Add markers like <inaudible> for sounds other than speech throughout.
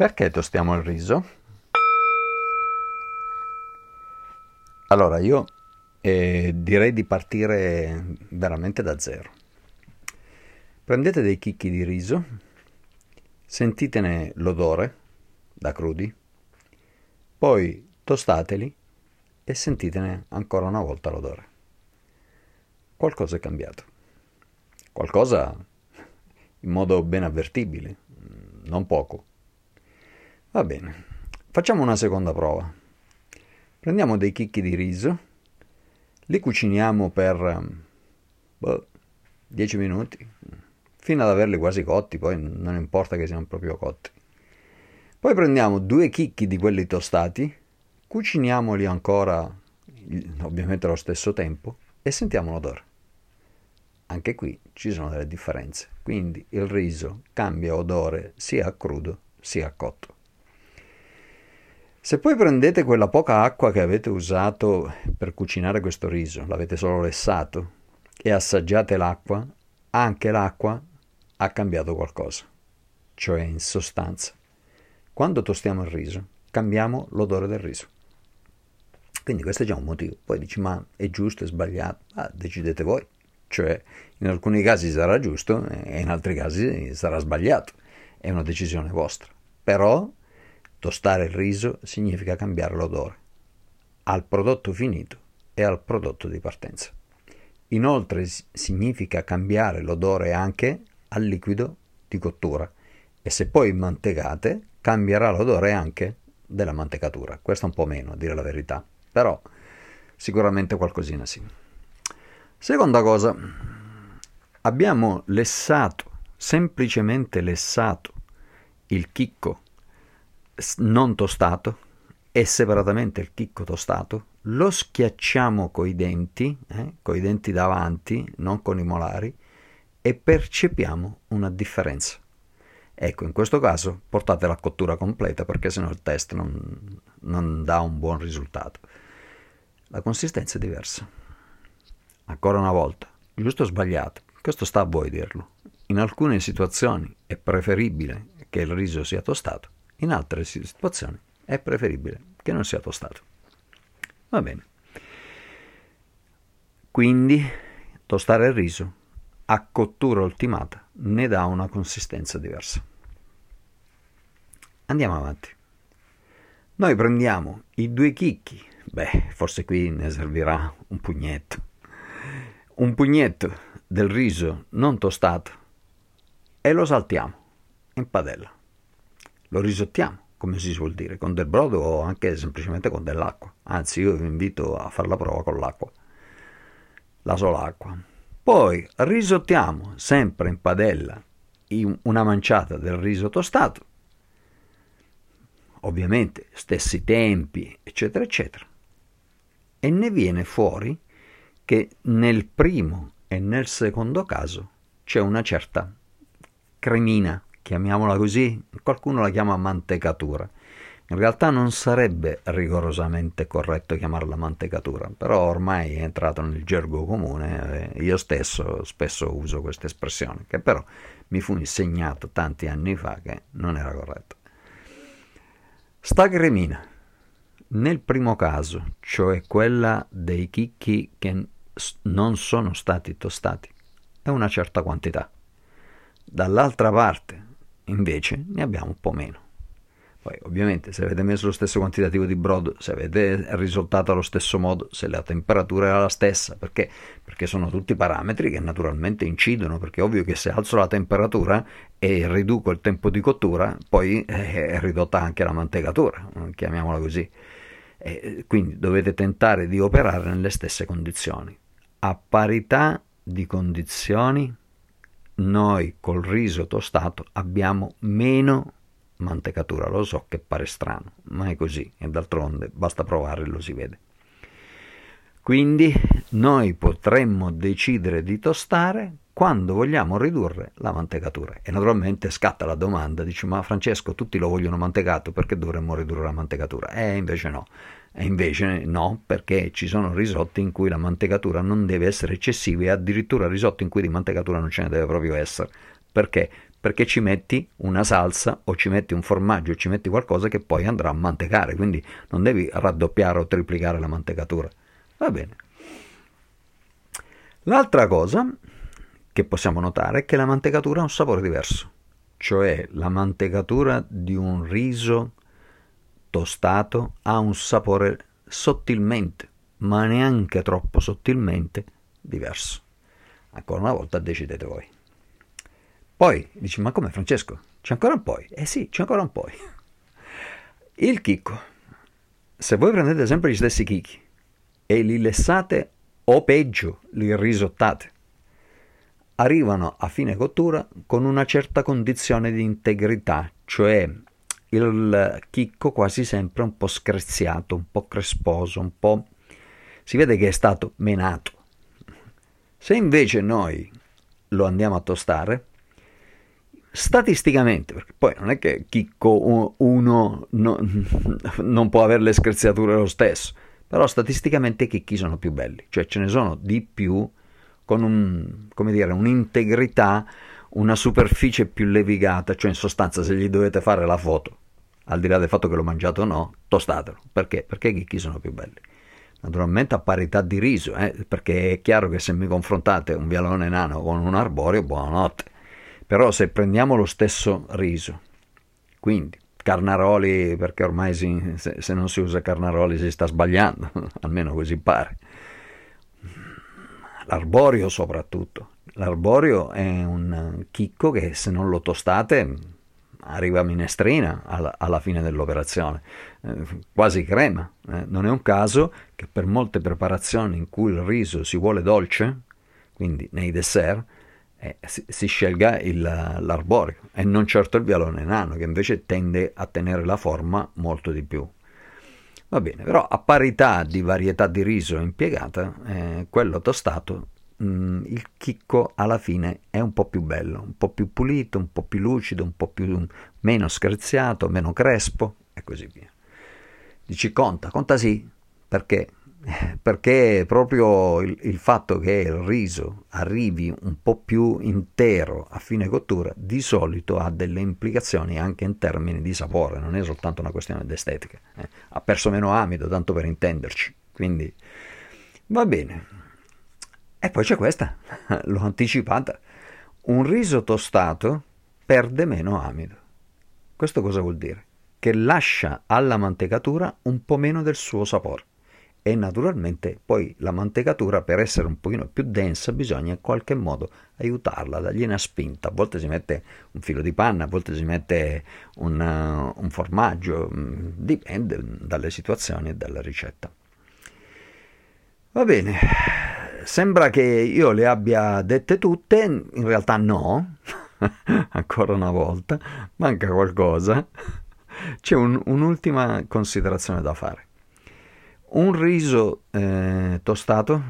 Perché tostiamo il riso? Allora, io eh, direi di partire veramente da zero. Prendete dei chicchi di riso, sentitene l'odore da crudi, poi tostateli e sentitene ancora una volta l'odore. Qualcosa è cambiato. Qualcosa in modo ben avvertibile, non poco. Va bene, facciamo una seconda prova. Prendiamo dei chicchi di riso, li cuciniamo per boh, 10 minuti, fino ad averli quasi cotti, poi non importa che siano proprio cotti. Poi prendiamo due chicchi di quelli tostati, cuciniamoli ancora, ovviamente allo stesso tempo, e sentiamo l'odore. Anche qui ci sono delle differenze, quindi il riso cambia odore sia a crudo sia a cotto. Se poi prendete quella poca acqua che avete usato per cucinare questo riso, l'avete solo lessato, e assaggiate l'acqua, anche l'acqua ha cambiato qualcosa. Cioè, in sostanza, quando tostiamo il riso, cambiamo l'odore del riso. Quindi questo è già un motivo. Poi dici, ma è giusto, è sbagliato? Ah, decidete voi. Cioè, in alcuni casi sarà giusto e in altri casi sarà sbagliato. È una decisione vostra. Però Tostare il riso significa cambiare l'odore al prodotto finito e al prodotto di partenza. Inoltre significa cambiare l'odore anche al liquido di cottura e se poi mantecate cambierà l'odore anche della mantecatura. Questo un po' meno, a dire la verità, però sicuramente qualcosina sì. Seconda cosa, abbiamo lessato, semplicemente lessato il chicco non tostato e separatamente il chicco tostato, lo schiacciamo coi denti, eh, coi denti davanti, non con i molari, e percepiamo una differenza. Ecco, in questo caso portate la cottura completa perché sennò il test non, non dà un buon risultato. La consistenza è diversa. Ancora una volta, giusto o sbagliato, questo sta a voi dirlo. In alcune situazioni è preferibile che il riso sia tostato, in altre situazioni è preferibile che non sia tostato. Va bene. Quindi tostare il riso a cottura ultimata ne dà una consistenza diversa. Andiamo avanti. Noi prendiamo i due chicchi, beh, forse qui ne servirà un pugnetto, un pugnetto del riso non tostato e lo saltiamo in padella lo risottiamo, come si suol dire, con del brodo o anche semplicemente con dell'acqua. Anzi, io vi invito a fare la prova con l'acqua, la sola acqua. Poi risottiamo sempre in padella una manciata del riso tostato, ovviamente stessi tempi, eccetera, eccetera. E ne viene fuori che nel primo e nel secondo caso c'è una certa cremina chiamiamola così, qualcuno la chiama mantecatura. In realtà non sarebbe rigorosamente corretto chiamarla mantecatura, però ormai è entrato nel gergo comune, io stesso spesso uso questa espressione, che però mi fu insegnato tanti anni fa che non era corretta. Sta cremina, nel primo caso, cioè quella dei chicchi che non sono stati tostati, è una certa quantità. Dall'altra parte, invece ne abbiamo un po' meno. Poi ovviamente se avete messo lo stesso quantitativo di brodo, se avete risultato allo stesso modo, se la temperatura era la stessa, perché? Perché sono tutti parametri che naturalmente incidono, perché è ovvio che se alzo la temperatura e riduco il tempo di cottura, poi è ridotta anche la mantecatura, chiamiamola così. E quindi dovete tentare di operare nelle stesse condizioni. A parità di condizioni noi col riso tostato abbiamo meno mantecatura. Lo so che pare strano, ma è così e d'altronde basta provare e lo si vede. Quindi noi potremmo decidere di tostare quando vogliamo ridurre la mantecatura. E naturalmente scatta la domanda, dice ma Francesco tutti lo vogliono mantecato, perché dovremmo ridurre la mantecatura? E invece no. E invece no, perché ci sono risotti in cui la mantecatura non deve essere eccessiva e addirittura risotti in cui di mantecatura non ce ne deve proprio essere. Perché? perché ci metti una salsa o ci metti un formaggio, o ci metti qualcosa che poi andrà a mantecare, quindi non devi raddoppiare o triplicare la mantecatura. Va bene. L'altra cosa che possiamo notare è che la mantecatura ha un sapore diverso, cioè la mantecatura di un riso tostato ha un sapore sottilmente, ma neanche troppo sottilmente, diverso. Ancora una volta decidete voi. Poi dici, ma come Francesco? C'è ancora un poi? Eh sì, c'è ancora un poi. <laughs> Il chicco. Se voi prendete sempre gli stessi chicchi e li lessate o peggio, li risottate, arrivano a fine cottura con una certa condizione di integrità, cioè il chicco quasi sempre un po' screziato, un po' cresposo, un po'... si vede che è stato menato. Se invece noi lo andiamo a tostare, statisticamente, perché poi non è che chicco uno no, <laughs> non può avere le screziature lo stesso, però statisticamente i chicchi sono più belli, cioè ce ne sono di più con un, come dire, un'integrità, una superficie più levigata, cioè in sostanza se gli dovete fare la foto, al di là del fatto che l'ho mangiato o no, tostatelo. Perché? Perché i chicchi sono più belli. Naturalmente a parità di riso, eh, perché è chiaro che se mi confrontate un vialone nano con un arborio, buonanotte. Però se prendiamo lo stesso riso, quindi Carnaroli, perché ormai si, se, se, non si usa Carnaroli si sta sbagliando, <laughs> almeno così pare. L'arborio soprattutto. L'arborio è un chicco che se non lo tostate arriva minestrina alla, alla fine dell'operazione, eh, quasi crema. Eh, non è un caso che per molte preparazioni in cui il riso si vuole dolce, quindi nei dessert, eh, si, si, scelga il, l'arborio e non certo il vialone nano che invece tende a tenere la forma molto di più. Va bene, però a parità di varietà di riso impiegata, eh, quello tostato, mh, mm, il chicco alla fine è un po' più bello, un po' più pulito, un po' più lucido, un po' più meno screziato, meno crespo e così via. Dici conta, conta sì, perché perché proprio il, il, fatto che il riso arrivi un po' più intero a fine cottura di solito ha delle implicazioni anche in termini di sapore, non è soltanto una questione di estetica. Eh. Ha perso meno amido, tanto per intenderci. Quindi va bene. E poi c'è questa, <laughs> l'ho anticipata. Un riso tostato perde meno amido. Questo cosa vuol dire? Che lascia alla mantecatura un po' meno del suo sapore e naturalmente poi la mantecatura per essere un pochino più densa bisogna in qualche modo aiutarla, dargli una spinta, a volte si mette un filo di panna, a volte si mette un, uh, un formaggio, mm, dipende dalle situazioni e dalla ricetta. Va bene, sembra che io le abbia dette tutte, in realtà no, <laughs> ancora una volta, manca qualcosa, c'è un, un'ultima considerazione da fare. Un riso eh, tostato,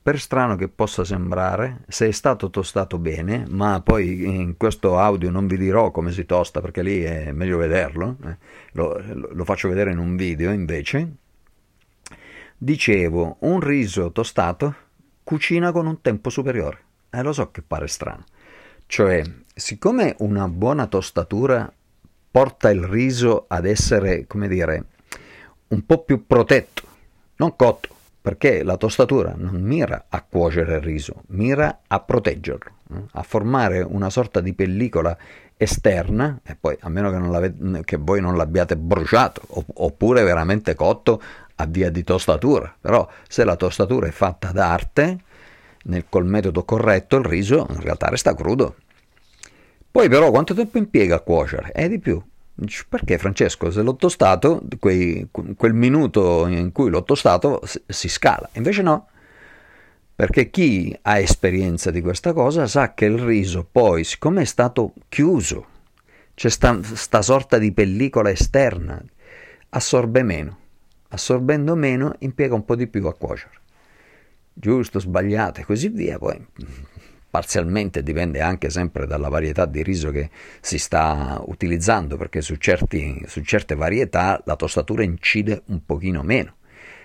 per strano che possa sembrare, se è stato tostato bene, ma poi in questo audio non vi dirò come si tosta perché lì è meglio vederlo, eh, lo, lo faccio vedere in un video invece, dicevo, un riso tostato cucina con un tempo superiore. E eh, lo so che pare strano. Cioè, siccome una buona tostatura porta il riso ad essere, come dire, un po' più protetto, non cotto, perché la tostatura non mira a cuocere il riso, mira a proteggerlo, eh, a formare una sorta di pellicola esterna, e poi a meno che, che voi non l'abbiate bruciato, oppure veramente cotto a via di tostatura, però se la tostatura è fatta d'arte, nel, col metodo corretto il riso in realtà resta crudo. Poi però quanto tempo impiega a cuocere? È di più, perché Francesco, se l'ho tostato, quei, quel minuto in cui l'ho tostato si scala. Invece no, perché chi ha esperienza di questa cosa sa che il riso poi, siccome è stato chiuso, c'è sta, sta sorta di pellicola esterna, assorbe meno. Assorbendo meno impiega un po' di più a cuocere. Giusto, sbagliato e così via. Poi parzialmente dipende anche sempre dalla varietà di riso che si sta utilizzando, perché su, certi, su certe varietà la tostatura incide un pochino meno,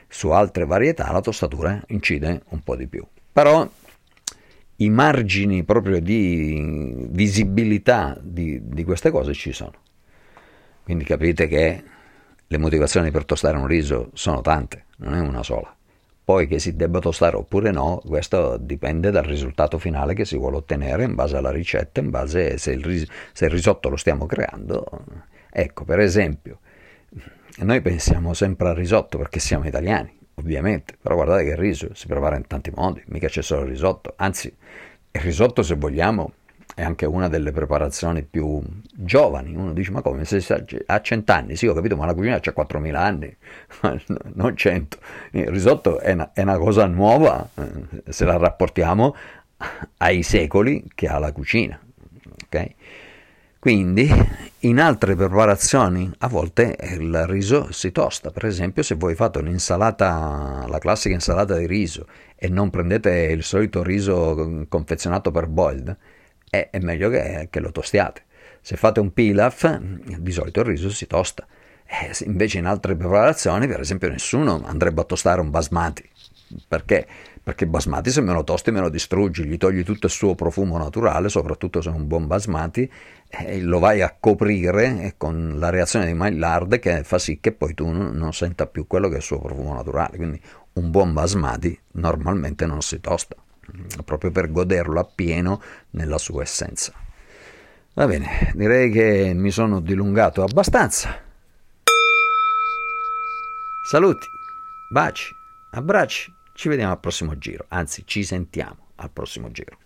su altre varietà la tostatura incide un po' di più. Però i margini proprio di visibilità di, di queste cose ci sono. Quindi capite che le motivazioni per tostare un riso sono tante, non è una sola. Poi che si debba tostare oppure no, questo dipende dal risultato finale che si vuole ottenere in base alla ricetta, in base se il, ris- se il risotto lo stiamo creando. Ecco, per esempio, noi pensiamo sempre al risotto perché siamo italiani, ovviamente, però guardate che il riso si prepara in tanti modi, mica c'è solo il risotto, anzi il risotto se vogliamo è anche una delle preparazioni più giovani. Uno dice: Ma come? Se ha cent'anni, sì, ho capito, ma la cucina c'ha 4.000 anni, <laughs> non 100. Il risotto è una, è una cosa nuova eh, se la rapportiamo ai secoli che ha la cucina. Okay? Quindi in altre preparazioni a volte il riso si tosta. Per esempio, se voi fate un'insalata, la classica insalata di riso, e non prendete il solito riso confezionato per boiled, è, è meglio che, che, lo tostiate. Se fate un pilaf, di solito il riso si tosta. Eh, invece in altre preparazioni, per esempio, nessuno andrebbe a tostare un basmati. Perché? Perché basmati se me lo tosti me lo distruggi, gli togli tutto il suo profumo naturale, soprattutto se è un buon basmati, e lo vai a coprire con la reazione di Maillard che fa sì che poi tu non senta più quello che è il suo profumo naturale. Quindi un buon basmati normalmente non si tosta proprio per goderlo appieno nella sua essenza. Va bene, direi che mi sono dilungato abbastanza. Saluti, baci, abbracci, ci vediamo al prossimo giro, anzi ci sentiamo al prossimo giro.